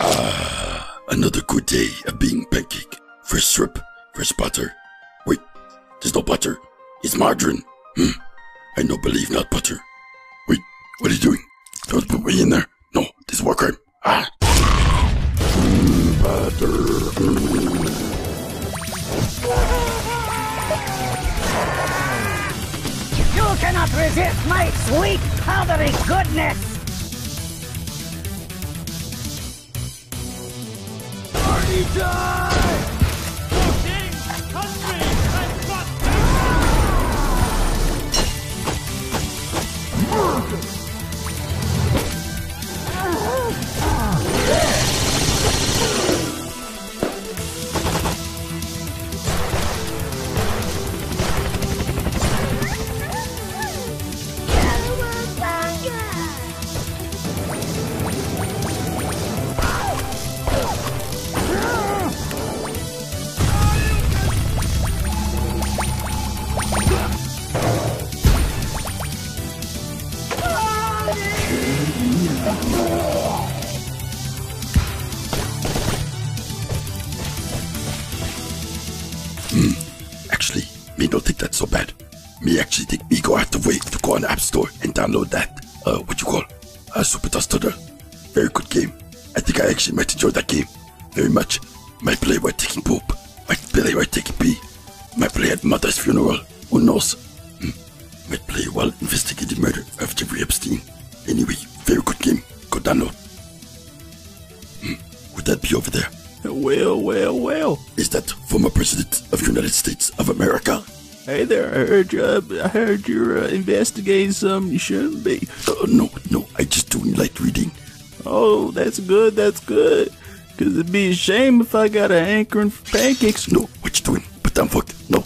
Ah, another good day of being pancake. First strip, first butter. Wait, there's no butter. It's margarine. Hmm. I no believe not butter. Wait, what are you doing? Don't put me in there. No, this is war crime. Ah. Mm, butter. You cannot resist my sweet, powdery goodness! Party time! Actually, me don't think that's so bad. Me actually think me go out the way to go on the App Store and download that, uh, what you call, uh, Super Dust Tunnel. Very good game. I think I actually might enjoy that game very much. Might play while taking poop. Might play while taking pee. Might play at mother's funeral. Who knows? Hmm. Might play while investigating murder that be over there? Well, well, well. Is that former president of the United States of America? Hey there, I heard you. Uh, I heard you're uh, investigating something you shouldn't be. Uh, no, no, I just doing light reading. Oh, that's good. That's good. Cause it'd be a shame if I got an hankering for pancakes. No, what you doing? Put down fuck. No,